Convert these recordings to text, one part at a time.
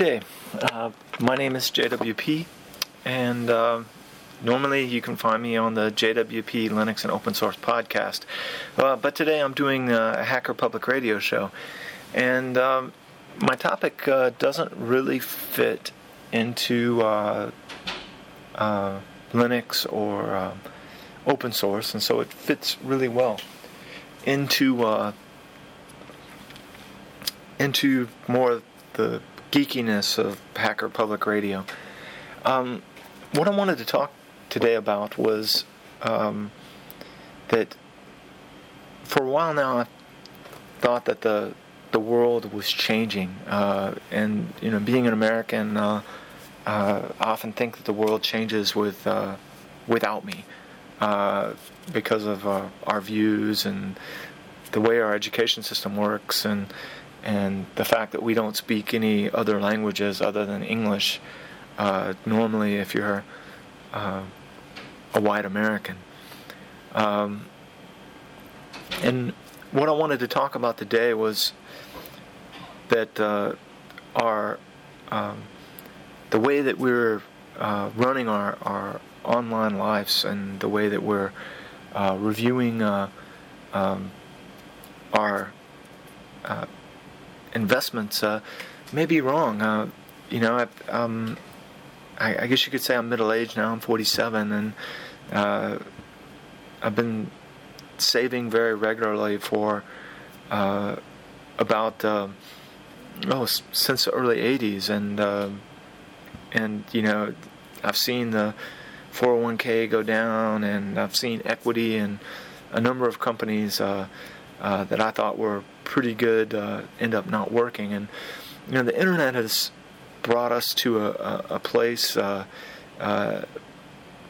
Day. Uh, my name is JWP, and uh, normally you can find me on the JWP Linux and Open Source podcast. Uh, but today I'm doing a Hacker Public Radio show, and um, my topic uh, doesn't really fit into uh, uh, Linux or open source, and so it fits really well into into more the geekiness of Hacker Public Radio. Um, what I wanted to talk today about was um, that for a while now I thought that the the world was changing, uh, and you know, being an American, uh, uh, I often think that the world changes with uh, without me uh, because of uh, our views and the way our education system works and and the fact that we don't speak any other languages other than English. Uh, normally, if you're uh, a white American, um, and what I wanted to talk about today was that uh, our um, the way that we're uh, running our, our online lives and the way that we're uh, reviewing uh, um, our investments uh, may be wrong. Uh, you know, I, um, I, I, guess you could say I'm middle aged now. I'm 47, and uh, I've been saving very regularly for uh, about uh, oh since the early 80s, and uh, and you know I've seen the 401k go down, and I've seen equity and a number of companies uh, that I thought were pretty good uh, end up not working. And you know, the internet has brought us to a, a, a place uh, uh,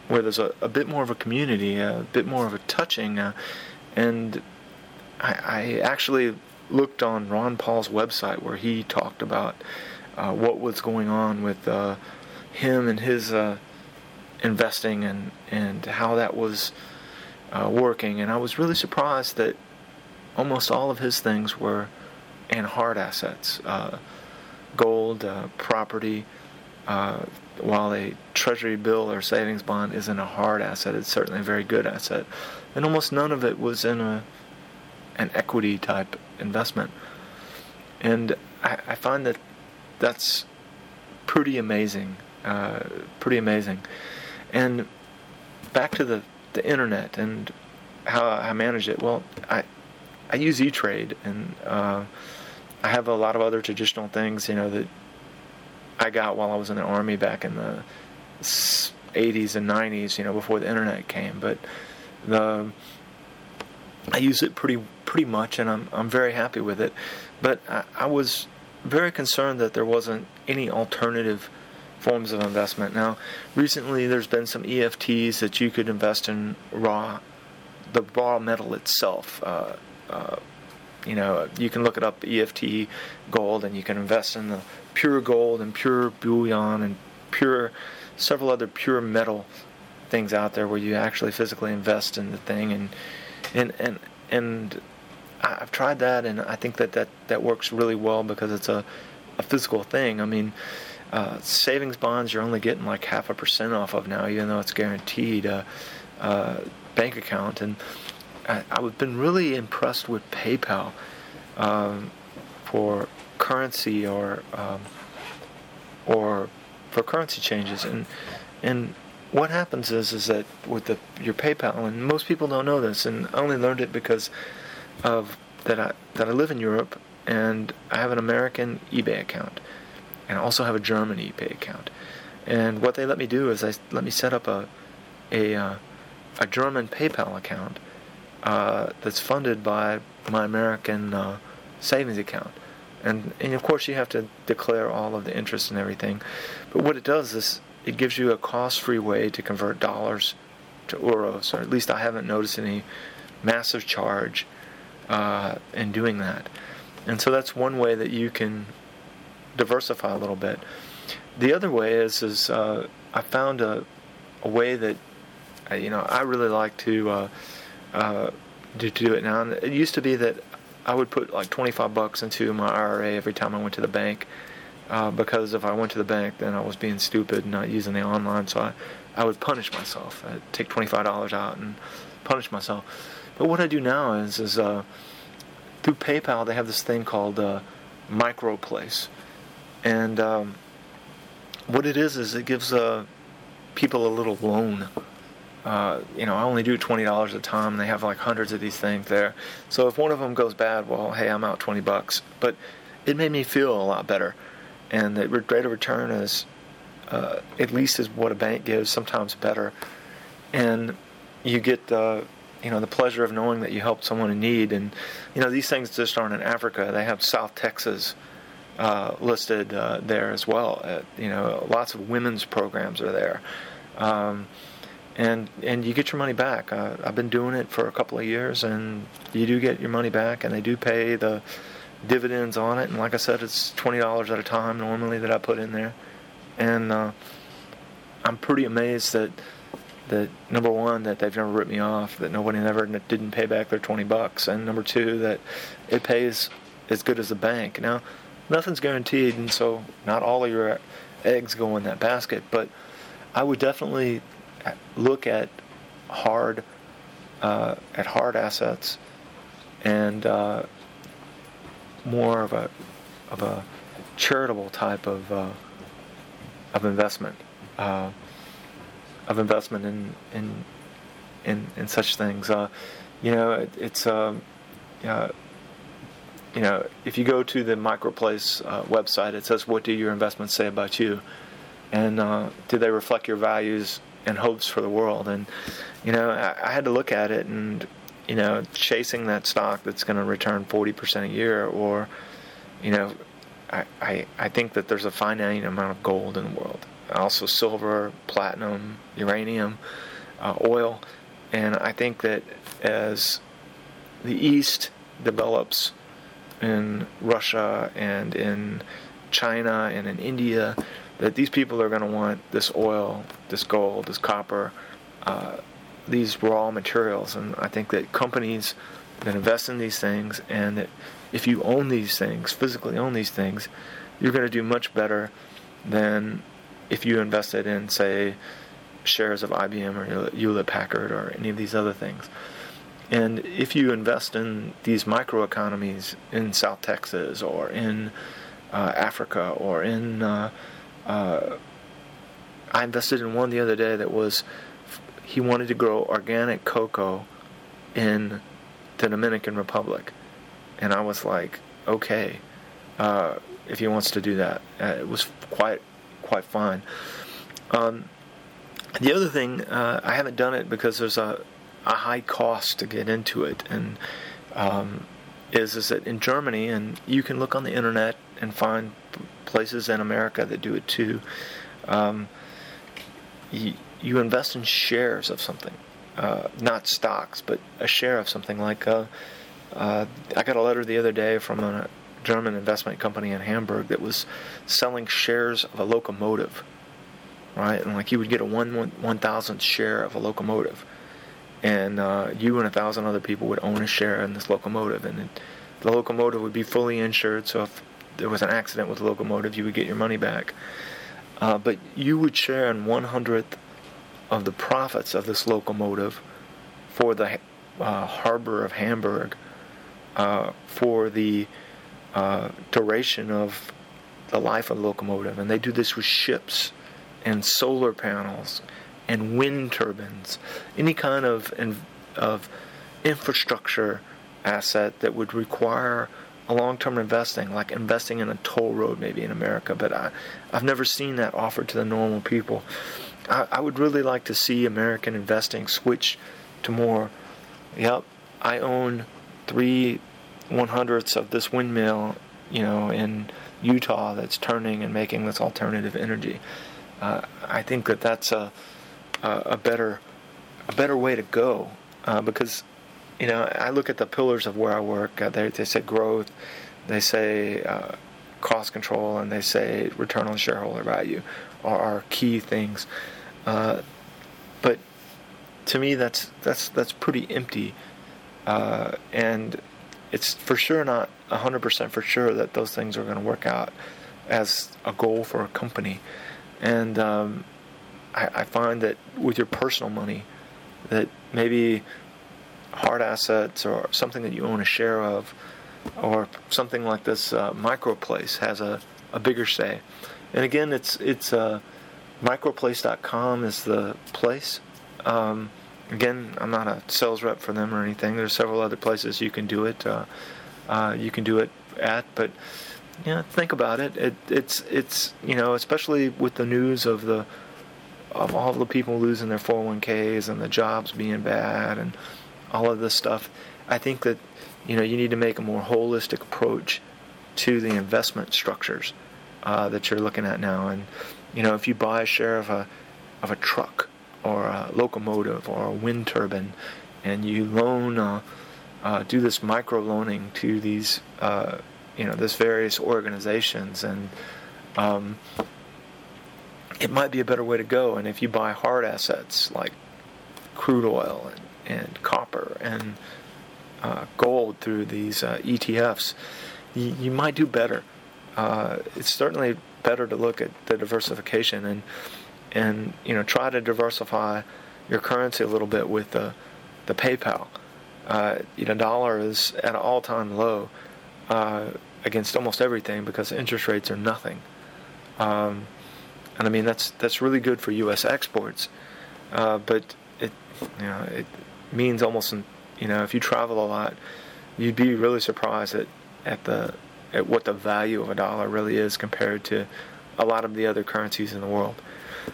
where there's a, a, bit more of a community, a bit more of a touching. Uh, and I, I, actually looked on Ron Paul's website where he talked about uh, what was going on with him and his investing and and how that was working. And I was really surprised that almost all of his things were in hard assets uh, gold, uh, property. Uh, while a treasury bill or savings bond isn't a hard asset, it's certainly a very good asset. And almost none of it was in a an equity type investment. And I, I find that that's pretty amazing. Uh, pretty amazing. And back to the, the internet and how I manage it. Well, I, I use E-Trade, and uh, I have a lot of other traditional things, you know, that I got while I was in the army back in the 80s and 90s, you know, before the internet came. But the I use it pretty pretty much, and I'm I'm very happy with it. But I, I was very concerned that there wasn't any alternative forms of investment. Now, recently there's been some EFTs that you could invest in raw, the raw metal itself. Uh, you know, you can look it up EFT gold, and you can invest in the pure gold and pure bullion and pure several other pure metal things out there where you actually physically invest in the thing and and and and I've tried that and I think that that, that works really well because it's a, a physical thing. I mean, uh, savings bonds you're only getting like half a percent off of now, even though it's guaranteed. Uh, uh, bank account and I, have been really impressed with PayPal um, for currency or um, or for currency changes, and and what happens is is that with the your PayPal, and most people don't know this, and I only learned it because of that I that I live in Europe and I have an American eBay account, and I also have a German eBay account, and what they let me do is they let me set up a a uh, a German PayPal account uh, that's funded by my American uh, savings account. And, and of course, you have to declare all of the interest and everything. But what it does is it gives you a cost free way to convert dollars to euros, or at least I haven't noticed any massive charge uh, in doing that. And so that's one way that you can diversify a little bit. The other way is is uh, I found a, a way that uh, you know I really like to uh, uh, to, do it now. And it used to be that I would put like 25 bucks into my IRA every time I went to the bank uh, because if I went to the bank, then I was being stupid and not using the online. So I, I would punish myself. I'd take $25 out and punish myself. But what I do now is, is uh, through PayPal, they have this thing called uh, MicroPlace. And um, what it is, is it gives uh, people a little loan. Uh, you know, I only do twenty dollars a time. And they have like hundreds of these things there. So if one of them goes bad, well, hey, I'm out twenty bucks. But it made me feel a lot better, and the rate of return is uh, at least is what a bank gives, sometimes better. And you get uh, you know the pleasure of knowing that you helped someone in need. And you know these things just aren't in Africa. They have South Texas. Uh, listed uh, there as well. Uh, you know, lots of women's programs are there. Um, and and you get your money back. Uh, I've been doing it for a couple of years, and you do get your money back, and they do pay the dividends on it. And like I said, it's twenty dollars at a time normally that I put in there, and uh, I'm pretty amazed that that number one that they've never ripped me off, that nobody never didn't pay back their twenty bucks, and number two that it pays as good as a bank. Now, nothing's guaranteed, and so not all of your eggs go in that basket, but I would definitely look at hard uh, at hard assets and uh, more of a of a charitable type of uh, of investment uh, of investment in in in, in such things. Uh, you know, it, it's um, you know, if you go to the MicroPlace uh, website, it says, "What do your investments say about you?" and do they reflect your values and hopes for the world. And you know, I, I had to look at it and you know, chasing that stock that's going to return 40% a year, or you know, I, I I think that there's a finite amount of gold in the world. Also, silver, platinum, uranium, uh, oil, and I think that as the East develops in Russia and in China and in India, that these people are going to want this oil, this gold, this copper, uh, these raw materials. And I think that companies that invest in these things and that if you own these things, physically own these things, you're going to do much better than if you invested in, say, shares of IBM or Hewlett Packard or any of these other things. And if you invest in these microeconomies in South Texas or in uh, Africa or in uh, uh, I invested in one the other day that was he wanted to grow organic cocoa in the Dominican Republic, and I was like, okay, uh, if he wants to do that, uh, it was quite quite fine. Um, the other thing, uh, I haven't done it because there's a, a high cost to get into it, and um, is is that in Germany, and you can look on the internet and find places in America that do it too. Um, you, you, invest in shares of something, uh, not stocks, but a share of something. Like uh, uh, I got a letter the other day from a German investment company in Hamburg that was selling shares of a locomotive, right? And like you would get a one one, one thousandth share of a locomotive, and uh, you and a thousand other people would own a share in this locomotive, and it, the locomotive would be fully insured. So if there was an accident with the locomotive, you would get your money back. Uh, but you would share in one hundredth of the profits of this locomotive for the uh, harbor of Hamburg uh, for the uh, duration of the life of the locomotive. And they do this with ships and solar panels and wind turbines, any kind of of infrastructure asset that would require a long-term investing, like investing in a toll road maybe in America, but I, I've never seen that offered to the normal people. I, I would really like to see American investing switch to more, yep, I own three one hundredths of this windmill, you know, in Utah that's turning and making this alternative energy. Uh, I think that that's a, a, better a better way to go uh, because you know, I look at the pillars of where I work. Uh, they, they say growth, they say uh, cost control, and they say return on shareholder value are, are key things. Uh, but to me, that's that's that's pretty empty, uh, and it's for sure not 100% for sure that those things are going to work out. as a goal for a company. And um, I, I find that with your personal money, that maybe hard assets or something that you own a share of, or something like this uh, microplace has a, a bigger say. And again, it's it's uh, microplace.com is the place. Um, again, I'm not a sales rep for them or anything. There's several other places you can do it. Uh, uh, you can do it at, but know, think about it. it. It's it's you know, especially with the news of the of all the people losing their 401ks and the jobs being bad and all of this stuff. I think that you know you need to make a more holistic approach to the investment structures uh, that you're looking at now. And you know, if you buy a share of a of a truck or a locomotive or a wind turbine, and you loan, uh, uh, do this micro loaning to these, uh, you know, this various organizations, and um, it might be a better way to go. And if you buy hard assets like crude oil and, and copper and uh, gold through these uh, ETFs, you, you, might do better. Uh, it's certainly better to look at the diversification and and you know try to diversify your currency a little bit with the the PayPal. Uh, you know, dollar is at an all-time low uh, against almost everything because interest rates are nothing. Um, and I mean that's that's really good for U.S. exports, uh, but it you know it means almost you know if you travel a lot, you'd be really surprised at at the at what the value of a dollar really is compared to a lot of the other currencies in the world.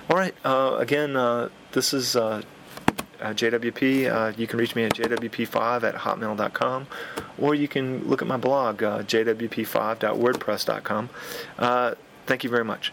All right. Uh, again, uh, this is uh, uh JWP. Uh, you can reach me at jwp5 at hotmail.com, or you can look at my blog, uh, jwp5.wordpress.com. thank you very much.